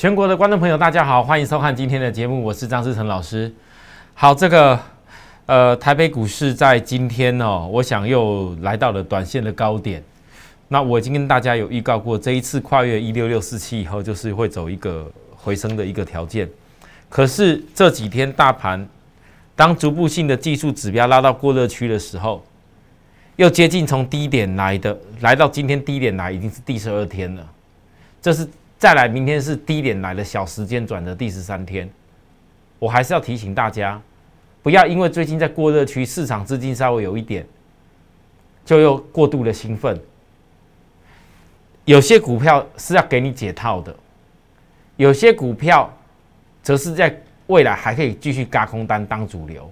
全国的观众朋友，大家好，欢迎收看今天的节目，我是张志成老师。好，这个呃，台北股市在今天哦，我想又来到了短线的高点。那我已经跟大家有预告过，这一次跨越一六六四七以后，就是会走一个回升的一个条件。可是这几天大盘当逐步性的技术指标拉到过热区的时候，又接近从低点来的，来到今天低点来，已经是第十二天了。这是再来，明天是低点来的小时间转的第十三天。我还是要提醒大家，不要因为最近在过热区，市场资金稍微有一点，就又过度的兴奋。有些股票是要给你解套的，有些股票则是在未来还可以继续嘎空单当主流。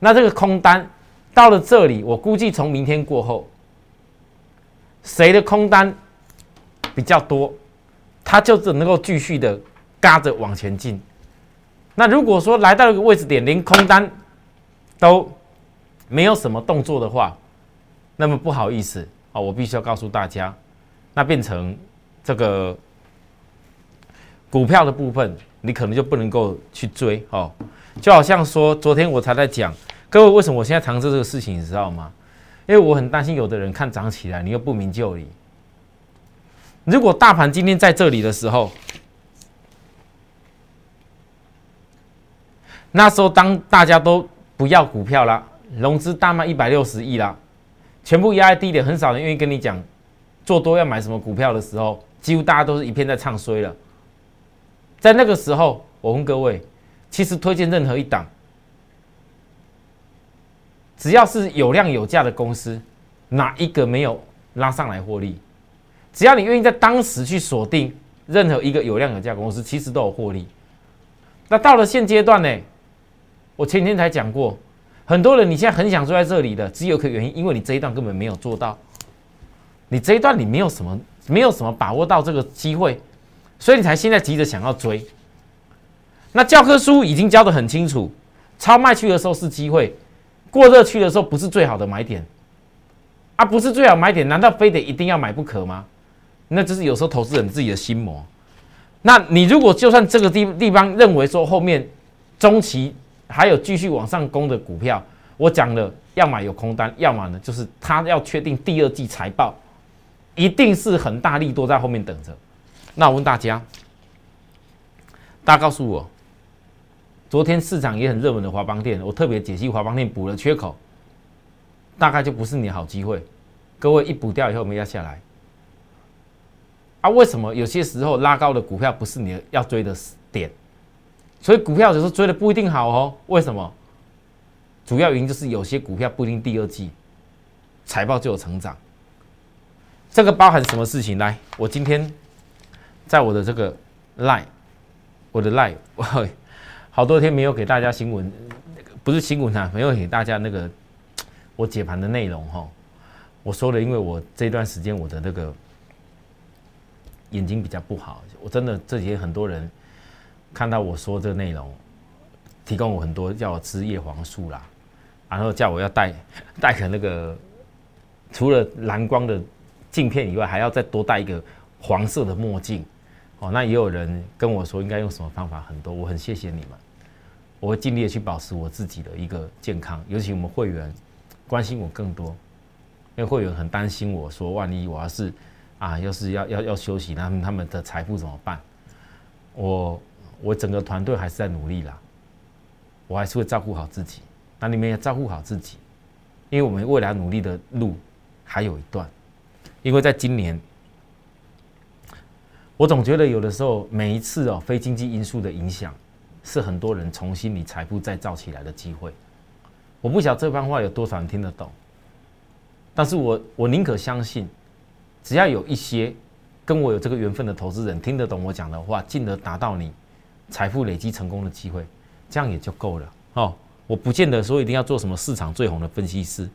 那这个空单到了这里，我估计从明天过后，谁的空单比较多，它就只能够继续的嘎着往前进。那如果说来到一个位置点，连空单都没有什么动作的话，那么不好意思啊，我必须要告诉大家。那变成这个股票的部分，你可能就不能够去追哦。就好像说，昨天我才在讲，各位为什么我现在尝试这个事情，你知道吗？因为我很担心有的人看涨起来，你又不明就里。如果大盘今天在这里的时候，那时候当大家都不要股票了，融资大卖一百六十亿啦，全部压在低点，很少人愿意跟你讲。做多要买什么股票的时候，几乎大家都是一片在唱衰了。在那个时候，我问各位，其实推荐任何一档，只要是有量有价的公司，哪一个没有拉上来获利？只要你愿意在当时去锁定任何一个有量有价公司，其实都有获利。那到了现阶段呢？我前天才讲过，很多人你现在很想坐在这里的，只有一个原因，因为你这一段根本没有做到。你这一段你没有什么，没有什么把握到这个机会，所以你才现在急着想要追。那教科书已经教的很清楚，超卖区的时候是机会，过热区的时候不是最好的买点，啊，不是最好买点，难道非得一定要买不可吗？那这是有时候投资人自己的心魔。那你如果就算这个地地方认为说后面中期还有继续往上攻的股票，我讲了，要么有空单，要么呢就是他要确定第二季财报。一定是很大力多在后面等着。那我问大家，大家告诉我，昨天市场也很热门的华邦店，我特别解析华邦店补了缺口，大概就不是你的好机会。各位一补掉以后没压下来，啊？为什么有些时候拉高的股票不是你要追的点？所以股票有时候追的不一定好哦。为什么？主要原因就是有些股票不一定第二季财报就有成长。这个包含什么事情？来，我今天在我的这个 line，我的 line，我 好多天没有给大家新闻，不是新闻啊，没有给大家那个我解盘的内容哈。我说了，因为我这段时间我的那个眼睛比较不好，我真的这几天很多人看到我说这个内容，提供我很多叫我吃叶黄素啦，然后叫我要戴戴个那个除了蓝光的。镜片以外，还要再多戴一个黄色的墨镜，哦，那也有人跟我说应该用什么方法，很多，我很谢谢你们，我会尽力的去保持我自己的一个健康，尤其我们会员关心我更多，因为会员很担心我说，万一我要是啊，要是要要要休息，那他们的财富怎么办？我我整个团队还是在努力啦，我还是会照顾好自己，那你们也照顾好自己，因为我们未来努力的路还有一段。因为在今年，我总觉得有的时候每一次哦，非经济因素的影响，是很多人重新你财富再造起来的机会。我不晓得这番话有多少人听得懂，但是我我宁可相信，只要有一些跟我有这个缘分的投资人听得懂我讲的话，进而达到你财富累积成功的机会，这样也就够了哦。我不见得说一定要做什么市场最红的分析师，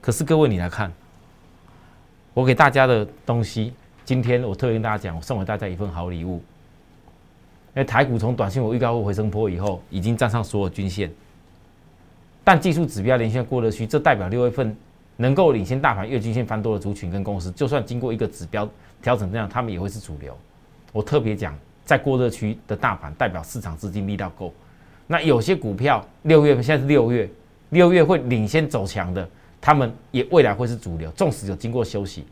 可是各位你来看。我给大家的东西，今天我特别跟大家讲，我送给大家一份好礼物。因为台股从短线我预告过回升坡以后，已经站上所有均线，但技术指标连线过了去，这代表六月份能够领先大盘月均线翻多的族群跟公司，就算经过一个指标调整这样，他们也会是主流。我特别讲，在过热区的大盘，代表市场资金力道够。那有些股票六月现在是六月，六月会领先走强的，他们也未来会是主流。纵使有经过休息，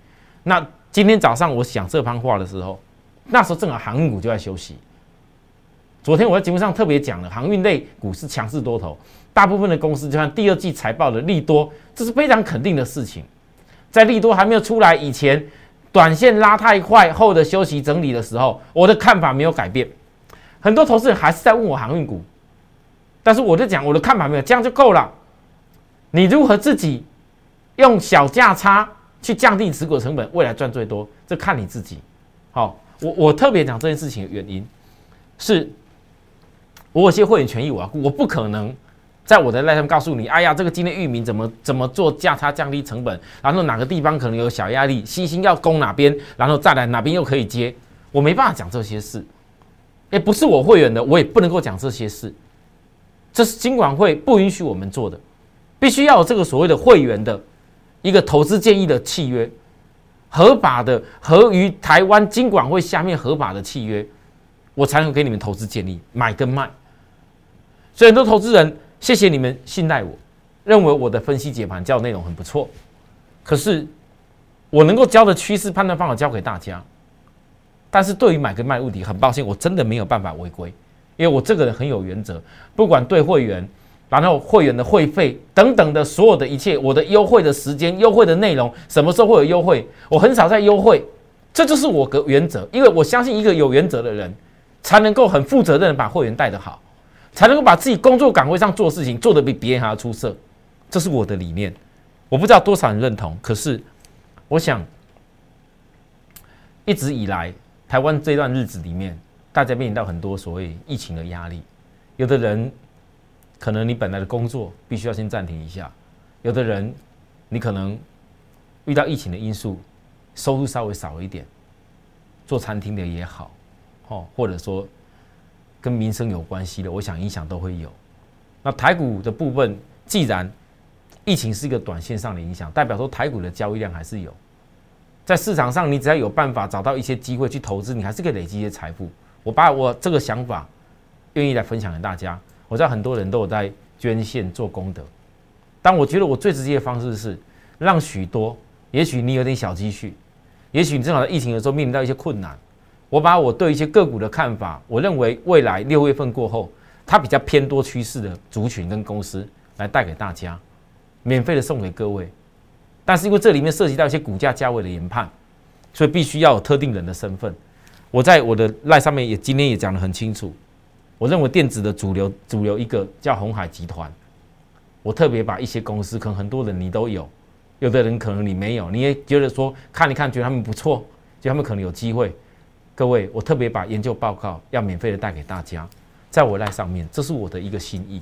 那今天早上我想这番话的时候，那时候正好航运股就在休息。昨天我在节目上特别讲了，航运类股是强势多头，大部分的公司就像第二季财报的利多，这是非常肯定的事情。在利多还没有出来以前，短线拉太快后的休息整理的时候，我的看法没有改变。很多投资人还是在问我航运股，但是我就讲我的看法没有，这样就够了。你如何自己用小价差去降低持股成本，未来赚最多，这看你自己。好，我我特别讲这件事情的原因是。我有些会员权益，我我不可能在我的赖上告诉你，哎呀，这个今天域名怎么怎么做价差降低成本，然后哪个地方可能有小压力，星星要攻哪边，然后再来哪边又可以接，我没办法讲这些事，也不是我会员的，我也不能够讲这些事，这是金管会不允许我们做的，必须要有这个所谓的会员的一个投资建议的契约，合法的合于台湾金管会下面合法的契约，我才能给你们投资建议买跟卖。所以很多投资人，谢谢你们信赖我，认为我的分析解盘教内容很不错。可是我能够教的趋势判断方法教给大家，但是对于买跟卖问题，很抱歉，我真的没有办法违规，因为我这个人很有原则，不管对会员，然后会员的会费等等的所有的一切，我的优惠的时间、优惠的内容，什么时候会有优惠，我很少在优惠，这就是我的原则，因为我相信一个有原则的人，才能够很负责任的把会员带得好。才能够把自己工作岗位上做事情做得比别人还要出色，这是我的理念。我不知道多少人认同，可是我想，一直以来台湾这段日子里面，大家面临到很多所谓疫情的压力。有的人可能你本来的工作必须要先暂停一下，有的人你可能遇到疫情的因素，收入稍微少一点，做餐厅的也好，哦，或者说。跟民生有关系的，我想影响都会有。那台股的部分，既然疫情是一个短线上的影响，代表说台股的交易量还是有。在市场上，你只要有办法找到一些机会去投资，你还是可以累积一些财富。我把我这个想法愿意来分享给大家。我知道很多人都有在捐献做功德，但我觉得我最直接的方式是让许多，也许你有点小积蓄，也许你正好在疫情的时候面临到一些困难。我把我对一些个股的看法，我认为未来六月份过后，它比较偏多趋势的族群跟公司来带给大家，免费的送给各位。但是因为这里面涉及到一些股价价位的研判，所以必须要有特定人的身份。我在我的赖上面也今天也讲得很清楚，我认为电子的主流主流一个叫红海集团，我特别把一些公司，可能很多人你都有，有的人可能你没有，你也觉得说看一看，觉得他们不错，觉得他们可能有机会。各位，我特别把研究报告要免费的带给大家，在我赖上面，这是我的一个心意。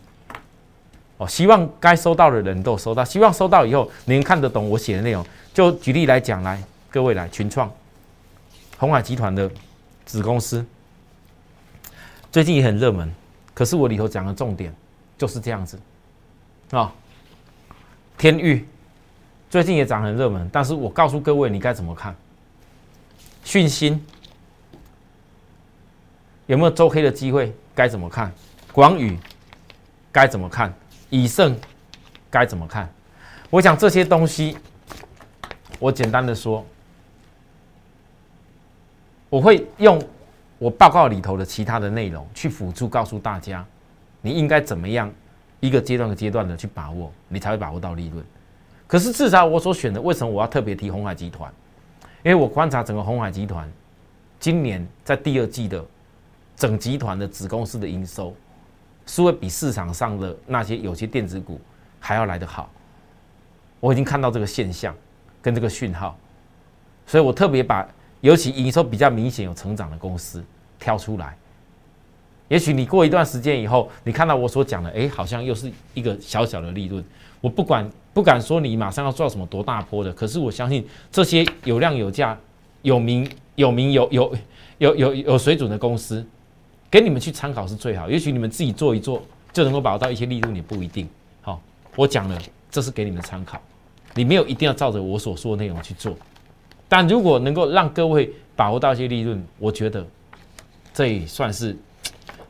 哦，希望该收到的人都收到，希望收到以后您看得懂我写的内容。就举例来讲，来各位来群创，红海集团的子公司，最近也很热门。可是我里头讲的重点就是这样子啊，天域最近也涨很热门，但是我告诉各位，你该怎么看？讯芯。有没有周黑的机会？该怎么看？广宇该怎么看？以盛该怎么看？我想这些东西，我简单的说，我会用我报告里头的其他的内容去辅助告诉大家，你应该怎么样一个阶段的阶段的去把握，你才会把握到利润。可是至少我所选的，为什么我要特别提红海集团？因为我观察整个红海集团今年在第二季的。整集团的子公司的营收是会比市场上的那些有些电子股还要来得好，我已经看到这个现象跟这个讯号，所以我特别把尤其营收比较明显有成长的公司挑出来。也许你过一段时间以后，你看到我所讲的，哎，好像又是一个小小的利润。我不管不敢说你马上要做什么多大波的，可是我相信这些有量有价、有名有名有有有有有水准的公司。给你们去参考是最好，也许你们自己做一做就能够把握到一些利润，也不一定。好，我讲了，这是给你们参考，你没有一定要照着我所说的内容去做。但如果能够让各位把握到一些利润，我觉得这也算是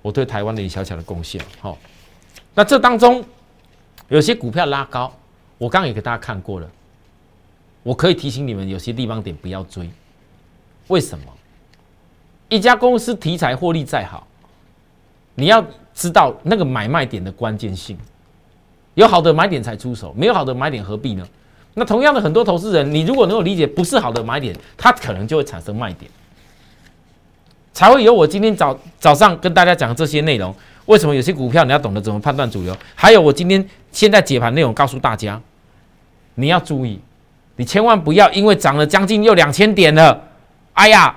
我对台湾的一小小的贡献。好，那这当中有些股票拉高，我刚刚也给大家看过了。我可以提醒你们，有些地方点不要追。为什么？一家公司题材获利再好，你要知道那个买卖点的关键性。有好的买点才出手，没有好的买点何必呢？那同样的，很多投资人，你如果能够理解不是好的买点，它可能就会产生卖点，才会有我今天早早上跟大家讲这些内容。为什么有些股票你要懂得怎么判断主流？还有我今天现在解盘内容告诉大家，你要注意。你千万不要因为涨了将近又两千点了，哎呀，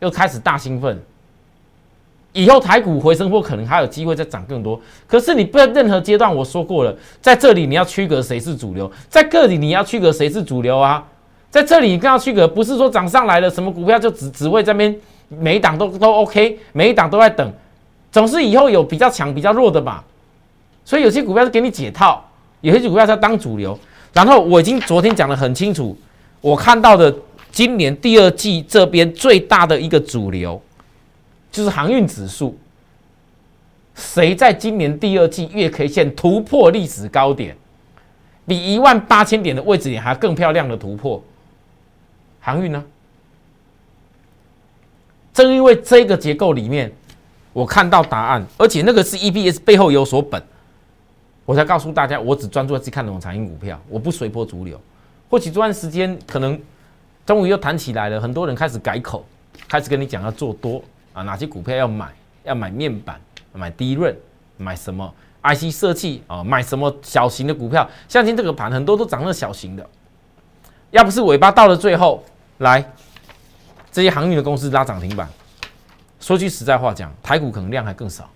又开始大兴奋。以后台股回升或可能还有机会再涨更多。可是你不要任何阶段我说过了，在这里你要区隔谁是主流，在这里你要区隔谁是主流啊。在这里你更要区隔，不是说涨上来了什么股票就只只会这边每一档都都 OK，每一档都在等，总是以后有比较强比较弱的吧。所以有些股票是给你解套，有些股票是要当主流。然后我已经昨天讲的很清楚，我看到的今年第二季这边最大的一个主流，就是航运指数。谁在今年第二季月 K 线突破历史高点，比一万八千点的位置点还更漂亮的突破？航运呢？正因为这个结构里面，我看到答案，而且那个是 EPS 背后有所本。我才告诉大家，我只专注在去看那种产业股票，我不随波逐流。或许这段时间可能终于又谈起来了，很多人开始改口，开始跟你讲要做多啊，哪些股票要买，要买面板，买低润，买什么 IC 设计啊，买什么小型的股票。像今这个盘很多都涨了小型的，要不是尾巴到了最后来，这些航运的公司拉涨停板。说句实在话讲，台股可能量还更少。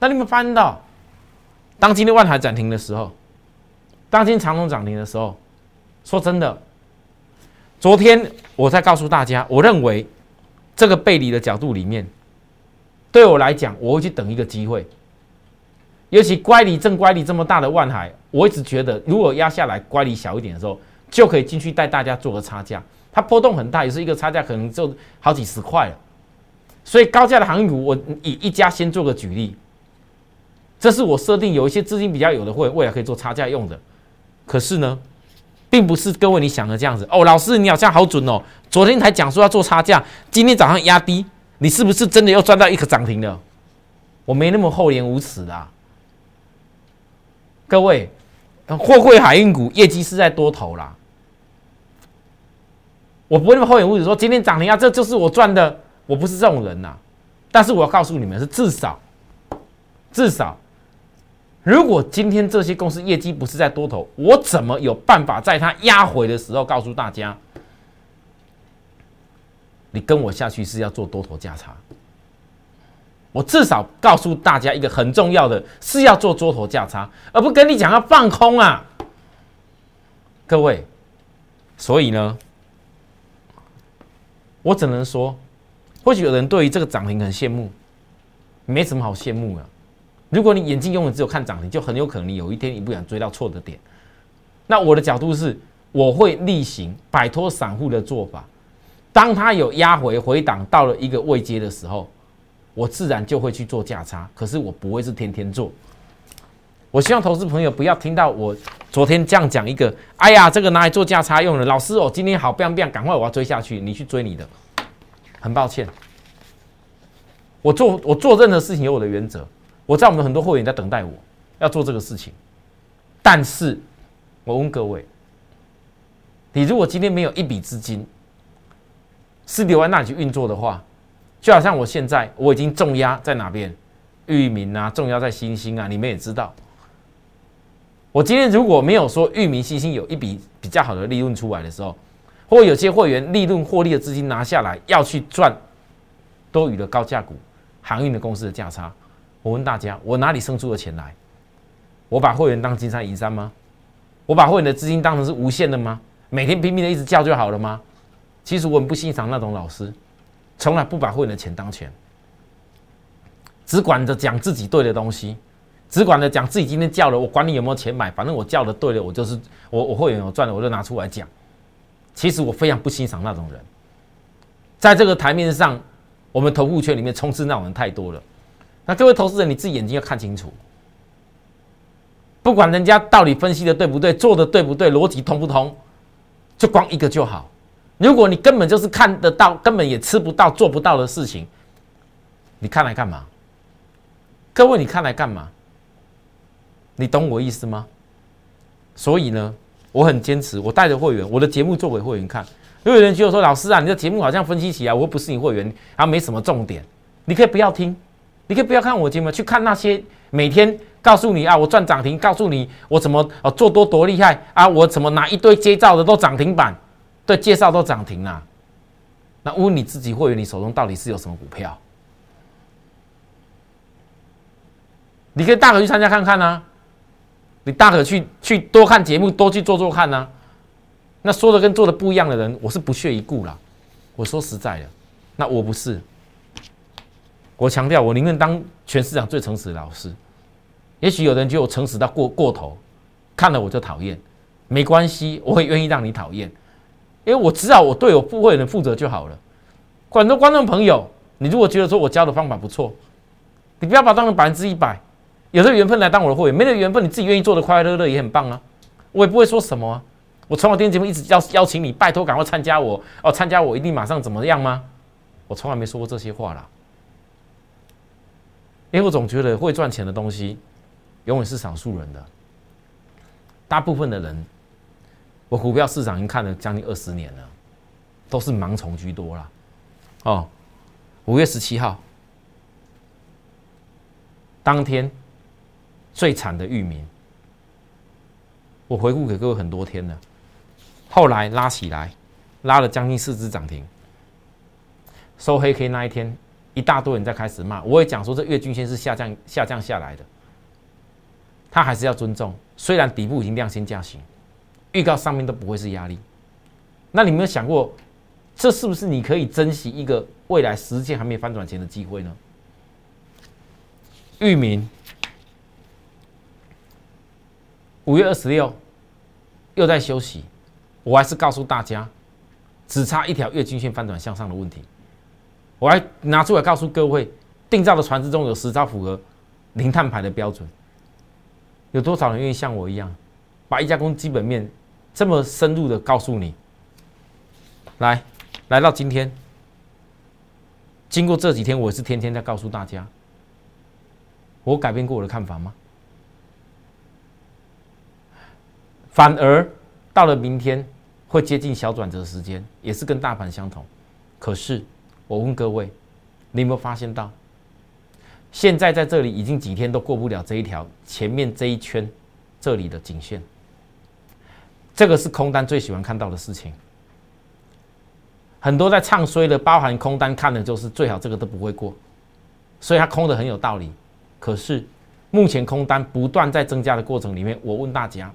那你们发现到，当今天万海涨停的时候，当今长隆涨停的时候，说真的，昨天我在告诉大家，我认为这个背离的角度里面，对我来讲，我会去等一个机会。尤其乖离正乖离这么大的万海，我一直觉得，如果压下来乖离小一点的时候，就可以进去带大家做个差价。它波动很大，也是一个差价，可能就好几十块了。所以高价的航运股，我以一家先做个举例。这是我设定有一些资金比较有的会未来可以做差价用的，可是呢，并不是各位你想的这样子哦。老师，你好像好准哦，昨天才讲说要做差价，今天早上压低，你是不是真的又赚到一个涨停的？我没那么厚颜无耻啦。各位，货柜海运股业绩是在多头啦，我不会那么厚颜无耻说今天涨停啊，这就是我赚的，我不是这种人呐。但是我要告诉你们是至少，至少。如果今天这些公司业绩不是在多头，我怎么有办法在它压回的时候告诉大家，你跟我下去是要做多头价差？我至少告诉大家一个很重要的，是要做多头价差，而不跟你讲要放空啊，各位。所以呢，我只能说，或许有人对于这个涨停很羡慕，没什么好羡慕的。如果你眼睛永远只有看涨停，就很有可能有一天你不想追到错的点。那我的角度是，我会例行摆脱散户的做法。当它有压回回档到了一个位阶的时候，我自然就会去做价差。可是我不会是天天做。我希望投资朋友不要听到我昨天这样讲一个，哎呀，这个拿来做价差用的。老师，我今天好变变，赶快我要追下去，你去追你的。很抱歉，我做我做任何事情有我的原则。我知道我们很多会员在等待我要做这个事情，但是我问各位，你如果今天没有一笔资金是留在那里去运作的话，就好像我现在我已经重压在哪边，域名啊，重压在新星啊，你们也知道，我今天如果没有说域名、新星有一笔比较好的利润出来的时候，或有些会员利润获利的资金拿下来要去赚多余的高价股、航运的公司的价差。我问大家，我哪里生出的钱来？我把会员当金山银山吗？我把会员的资金当成是无限的吗？每天拼命的一直叫就好了吗？其实我很不欣赏那种老师，从来不把会员的钱当钱，只管着讲自己对的东西，只管着讲自己今天叫了，我管你有没有钱买，反正我叫的对了，我就是我我会员我赚了，我就拿出来讲。其实我非常不欣赏那种人，在这个台面上，我们投顾圈里面充斥那种人太多了。那各位投资人，你自己眼睛要看清楚。不管人家到底分析的对不对，做的对不对，逻辑通不通，就光一个就好。如果你根本就是看得到，根本也吃不到、做不到的事情，你看来干嘛？各位，你看来干嘛？你懂我意思吗？所以呢，我很坚持，我带着会员，我的节目做给会员看。如果有人觉得说，老师啊，你的节目好像分析起来，我又不是你会员，然后没什么重点，你可以不要听，你可以不要看我节目，去看那些每天。告诉你啊，我赚涨停。告诉你我怎么呃做多多厉害啊，我怎么拿一堆接照的都涨停板，对，介绍都涨停了。那问你自己会员，你手中到底是有什么股票？你可以大可去参加看看啊，你大可去去多看节目，多去做做看呐。那说的跟做的不一样的人，我是不屑一顾了。我说实在的，那我不是。我强调，我宁愿当全市场最诚实的老师。也许有人觉得我诚实到过过头，看了我就讨厌，没关系，我也愿意让你讨厌，因为我知道我对我会人负责就好了。很多观众朋友，你如果觉得说我教的方法不错，你不要把当成百分之一百，有的缘分来当我的会员，没那缘分，你自己愿意做的快快乐乐也很棒啊。我也不会说什么啊。我从我电视节目一直邀邀请你，拜托赶快参加我哦，参加我一定马上怎么样吗？我从来没说过这些话啦，因为我总觉得会赚钱的东西。永远是少数人的，大部分的人，我股票市场已经看了将近二十年了，都是盲从居多了。哦，五月十七号当天最惨的域名，我回顾给各位很多天了，后来拉起来，拉了将近四只涨停，收黑 K 那一天，一大堆人在开始骂，我也讲说这月均线是下降下降下来的。他还是要尊重，虽然底部已经量先价行，预告上面都不会是压力。那你有没有想过，这是不是你可以珍惜一个未来时间还没翻转前的机会呢？域名五月二十六又在休息，我还是告诉大家，只差一条月均线翻转向上的问题。我还拿出来告诉各位，定造的船只中有十招符合零碳排的标准。有多少人愿意像我一样，把一家公司基本面这么深入的告诉你？来，来到今天，经过这几天，我是天天在告诉大家，我改变过我的看法吗？反而到了明天会接近小转折时间，也是跟大盘相同。可是我问各位，你有没有发现到？现在在这里已经几天都过不了这一条前面这一圈这里的颈线，这个是空单最喜欢看到的事情。很多在唱衰的，包含空单看的就是最好这个都不会过，所以它空的很有道理。可是目前空单不断在增加的过程里面，我问大家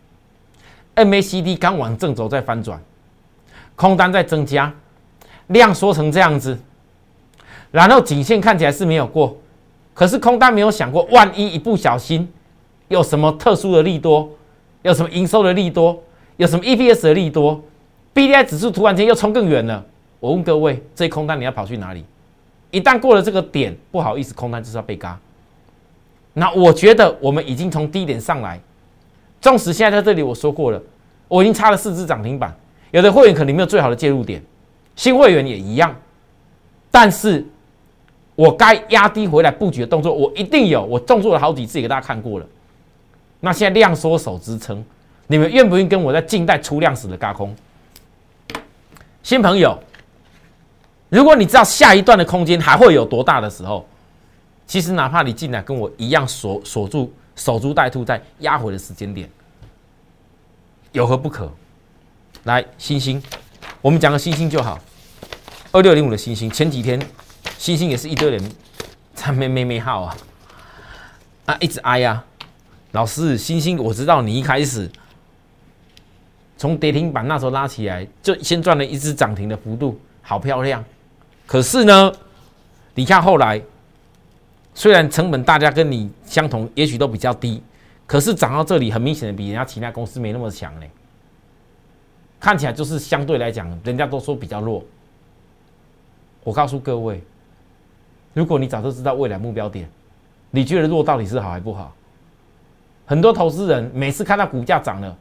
，MACD 刚往正轴在翻转，空单在增加，量缩成这样子，然后颈线看起来是没有过。可是空单没有想过，万一一不小心有什么特殊的利多，有什么营收的利多，有什么 EPS 的利多，B D I 指数突然间又冲更远了。我问各位，这空单你要跑去哪里？一旦过了这个点，不好意思，空单就是要被嘎。那我觉得我们已经从低点上来，纵使现在在这里我说过了，我已经差了四只涨停板，有的会员可能没有最好的介入点，新会员也一样，但是。我该压低回来布局的动作，我一定有。我动作了好几次，给大家看过了。那现在量缩手支撑，你们愿不愿意跟我在静待出量时的高空？新朋友，如果你知道下一段的空间还会有多大的时候，其实哪怕你进来跟我一样锁锁住守株待兔，在压回的时间点，有何不可？来，星星，我们讲个星星就好。二六零五的星星，前几天。星星也是一堆人在咩咩咩号啊啊，一直挨呀！老师，星星，我知道你一开始从跌停板那时候拉起来，就先赚了一只涨停的幅度，好漂亮。可是呢，你看后来，虽然成本大家跟你相同，也许都比较低，可是涨到这里，很明显的比人家其他公司没那么强嘞。看起来就是相对来讲，人家都说比较弱。我告诉各位，如果你早就知道未来目标点，你觉得弱到底是好还不好？很多投资人每次看到股价涨了，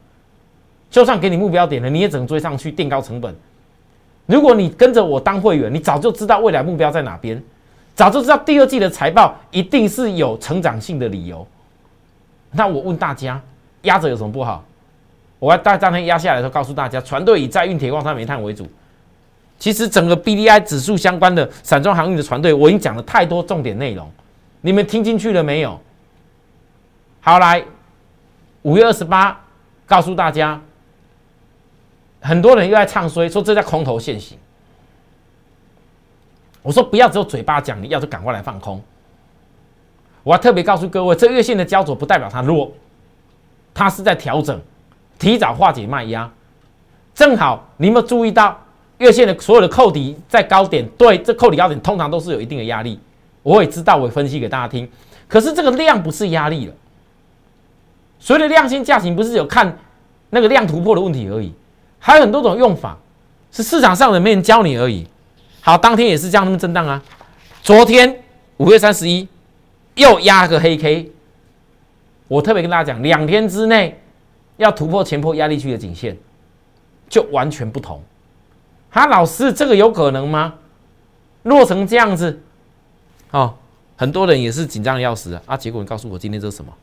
就算给你目标点了，你也只能追上去垫高成本。如果你跟着我当会员，你早就知道未来目标在哪边，早就知道第二季的财报一定是有成长性的理由。那我问大家，压着有什么不好？我要大当天压下来的时候，告诉大家，船队以载运、铁矿、砂、煤炭为主。其实整个 B D I 指数相关的散装航运的船队，我已经讲了太多重点内容，你们听进去了没有？好，来五月二十八，告诉大家。很多人又在唱衰，说这叫空头现行。我说不要只有嘴巴讲，你要就赶快来放空。我要特别告诉各位，这月线的焦灼不代表它弱，它是在调整，提早化解卖压。正好你有没有注意到月线的所有的扣底在高点？对，这扣底高点通常都是有一定的压力。我也知道，我分析给大家听。可是这个量不是压力了，所谓的量性价型不是有看那个量突破的问题而已。还有很多种用法，是市场上的没人教你而已。好，当天也是这样那么震荡啊。昨天五月三十一又压个黑 K，我特别跟大家讲，两天之内要突破前破压力区的颈线，就完全不同。哈，老师，这个有可能吗？落成这样子，哦，很多人也是紧张的要死啊。啊，结果你告诉我今天这是什么？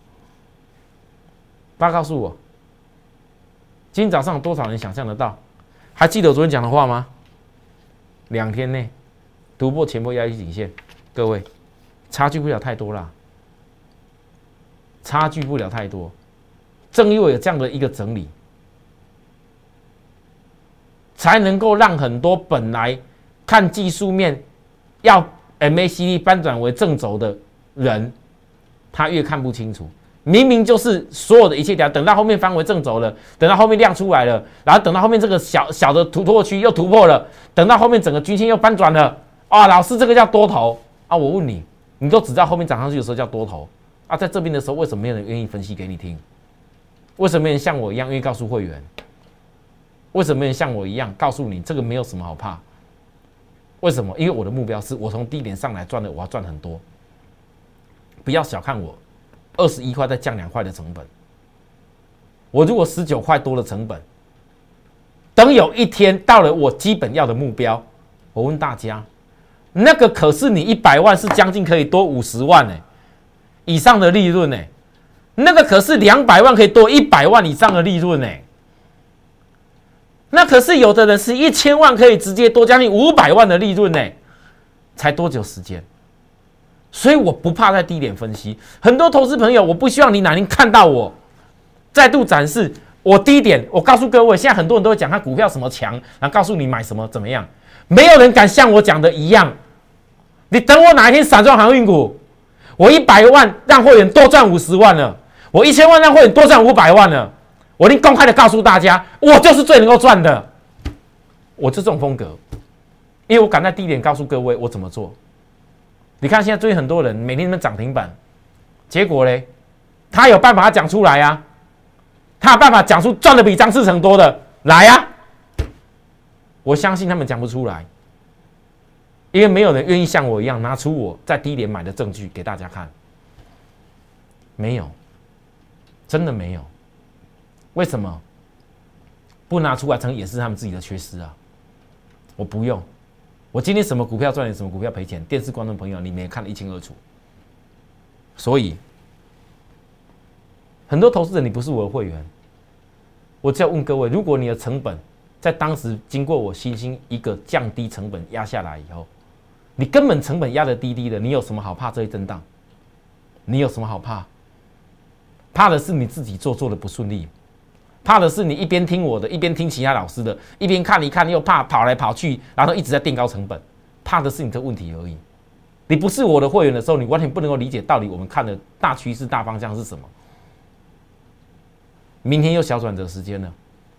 大家告诉我。今天早上有多少人想象得到？还记得我昨天讲的话吗？两天内突破前波压力颈线，各位差距不了太多啦，差距不了太多。正因为有这样的一个整理，才能够让很多本来看技术面要 MACD 翻转为正轴的人，他越看不清楚。明明就是所有的一切条，等到后面翻为正轴了，等到后面量出来了，然后等到后面这个小小的突破区又突破了，等到后面整个均线又翻转了，啊，老师这个叫多头啊！我问你，你都只知道后面涨上去的时候叫多头啊，在这边的时候为什么没有人愿意分析给你听？为什么没人像我一样愿意告诉会员？为什么没人像我一样告诉你这个没有什么好怕？为什么？因为我的目标是我从低点上来赚的，我要赚很多，不要小看我。二十一块再降两块的成本，我如果十九块多的成本，等有一天到了我基本要的目标，我问大家，那个可是你一百万是将近可以多五十万呢以上的利润呢？那个可是两百万可以多一百万以上的利润呢？那可是有的人是一千万可以直接多将近五百万的利润呢？才多久时间？所以我不怕在低点分析，很多投资朋友，我不希望你哪天看到我再度展示我低点。我告诉各位，现在很多人都会讲他股票什么强，然后告诉你买什么怎么样，没有人敢像我讲的一样。你等我哪一天散装航运股，我一百万让会员多赚五十万了，我一千万让会员多赚五百万了，我一定公开的告诉大家，我就是最能够赚的。我这种风格，因为我敢在低点告诉各位我怎么做。你看，现在追很多人，每天都涨停板，结果嘞，他有办法讲出来呀？他有办法讲出赚的比张志成多的来呀？我相信他们讲不出来，因为没有人愿意像我一样拿出我在低点买的证据给大家看。没有，真的没有。为什么不拿出来？成也是他们自己的缺失啊。我不用。我今天什么股票赚钱，什么股票赔钱？电视观众朋友，你们也看得一清二楚。所以，很多投资者，你不是我的会员，我只要问各位：如果你的成本在当时经过我细心一个降低成本压下来以后，你根本成本压得低低的，你有什么好怕这一震荡？你有什么好怕？怕的是你自己做做的不顺利。怕的是你一边听我的，一边听其他老师的，一边看一看又怕跑来跑去，然后一直在垫高成本。怕的是你这问题而已。你不是我的会员的时候，你完全不能够理解到底我们看的大趋势、大方向是什么。明天又小转折时间了，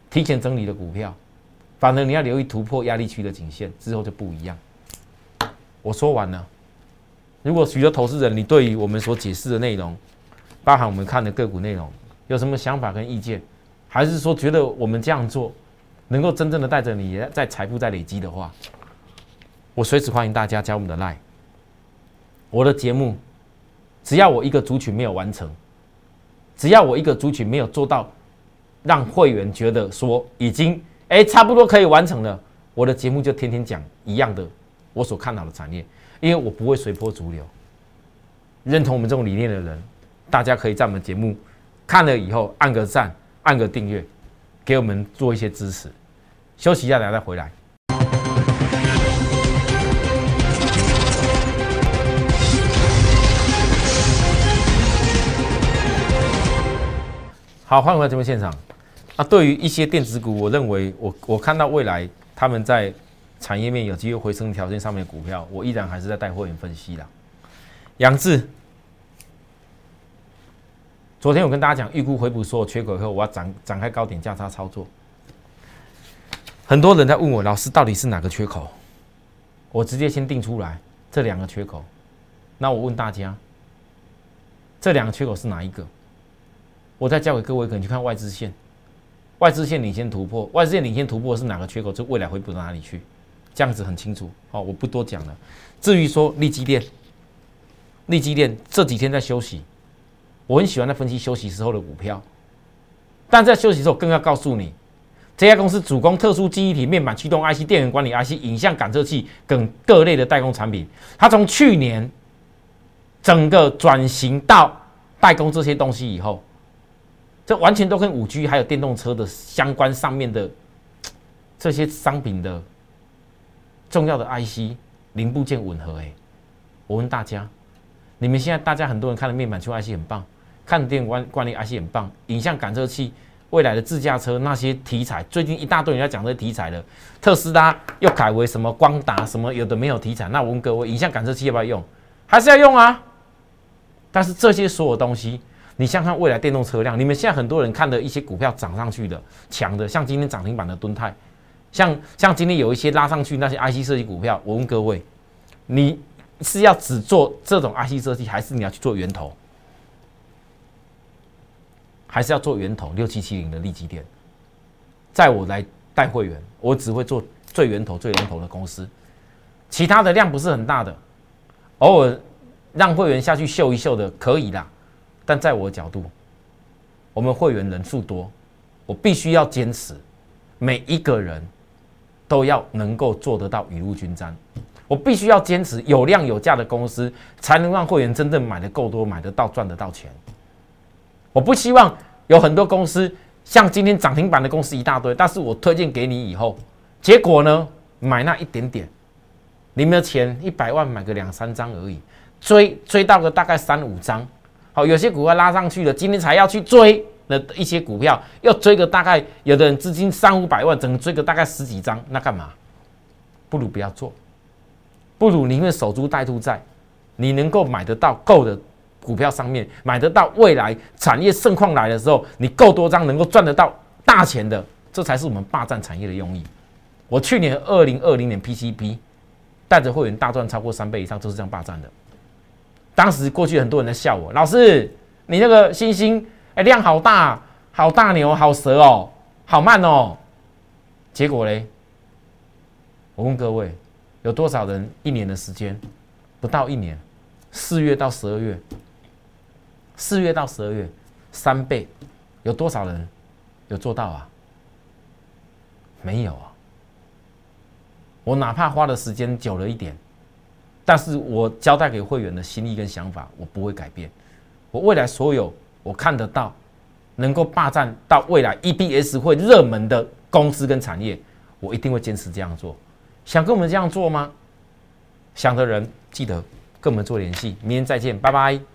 提前整理的股票，反正你要留意突破压力区的颈线之后就不一样。我说完了。如果许多投资人，你对于我们所解释的内容，包含我们看的个股内容，有什么想法跟意见？还是说，觉得我们这样做能够真正的带着你在财富在累积的话，我随时欢迎大家加我们的 line。我的节目，只要我一个族群没有完成，只要我一个族群没有做到，让会员觉得说已经哎差不多可以完成了，我的节目就天天讲一样的我所看好的产业，因为我不会随波逐流。认同我们这种理念的人，大家可以在我们节目看了以后按个赞，按个订阅，给我们做一些支持。休息一下，等下再回来。好，欢迎回来节目现场。啊，对于一些电子股，我认为我我看到未来他们在产业面有机会回升条件上面的股票，我依然还是在带货员分析啦。杨志，昨天我跟大家讲，预估回补所有缺口以后，我要展展开高点价差操作。很多人在问我，老师到底是哪个缺口？我直接先定出来这两个缺口。那我问大家，这两个缺口是哪一个？我再教给各位，可能去看外资线，外资线领先突破，外资线领先突破是哪个缺口？就未来回补到哪里去？这样子很清楚，好，我不多讲了。至于说利基电，利基电这几天在休息，我很喜欢在分析休息时候的股票，但在休息时候更要告诉你，这家公司主攻特殊记忆体面板驱动 IC、电源管理 IC、影像感测器等各类的代工产品，它从去年整个转型到代工这些东西以后。这完全都跟五 G 还有电动车的相关上面的这些商品的重要的 IC 零部件吻合。哎，我问大家，你们现在大家很多人看的面板，就 IC 很棒，看电管管理 IC 很棒，影像感测器，未来的自驾车那些题材，最近一大堆人在讲这些题材了。特斯拉又改为什么光达什么有的没有题材，那我问各位，影像感测器要不要用？还是要用啊？但是这些所有东西。你想看未来电动车辆，你们现在很多人看的一些股票涨上去的强的，像今天涨停板的敦泰，像像今天有一些拉上去那些 IC 设计股票，我问各位，你是要只做这种 IC 设计，还是你要去做源头？还是要做源头？六七七零的利基店，在我来带会员，我只会做最源头、最源头的公司，其他的量不是很大的，偶尔让会员下去秀一秀的可以啦。但在我的角度，我们会员人数多，我必须要坚持，每一个人都要能够做得到雨露均沾。我必须要坚持有量有价的公司，才能让会员真正买的够多，买得到赚得到钱。我不希望有很多公司像今天涨停板的公司一大堆，但是我推荐给你以后，结果呢买那一点点，你们的钱一百万买个两三张而已，追追到个大概三五张。好，有些股票拉上去了，今天才要去追的一些股票，要追个大概，有的人资金三五百万，整个追个大概十几张，那干嘛？不如不要做，不如宁愿守株待兔，在你能够买得到够的股票上面，买得到未来产业盛况来的时候，你够多张能够赚得到大钱的，这才是我们霸占产业的用意。我去年二零二零年 PCP 带着会员大赚超过三倍以上，就是这样霸占的。当时过去很多人在笑我，老师，你那个星星哎量好大，好大牛，好蛇哦，好慢哦。结果嘞，我问各位，有多少人一年的时间不到一年，四月到十二月，四月到十二月三倍，有多少人有做到啊？没有啊。我哪怕花的时间久了一点。但是我交代给会员的心意跟想法，我不会改变。我未来所有我看得到，能够霸占到未来 EBS 会热门的公司跟产业，我一定会坚持这样做。想跟我们这样做吗？想的人记得跟我们做联系。明天再见，拜拜。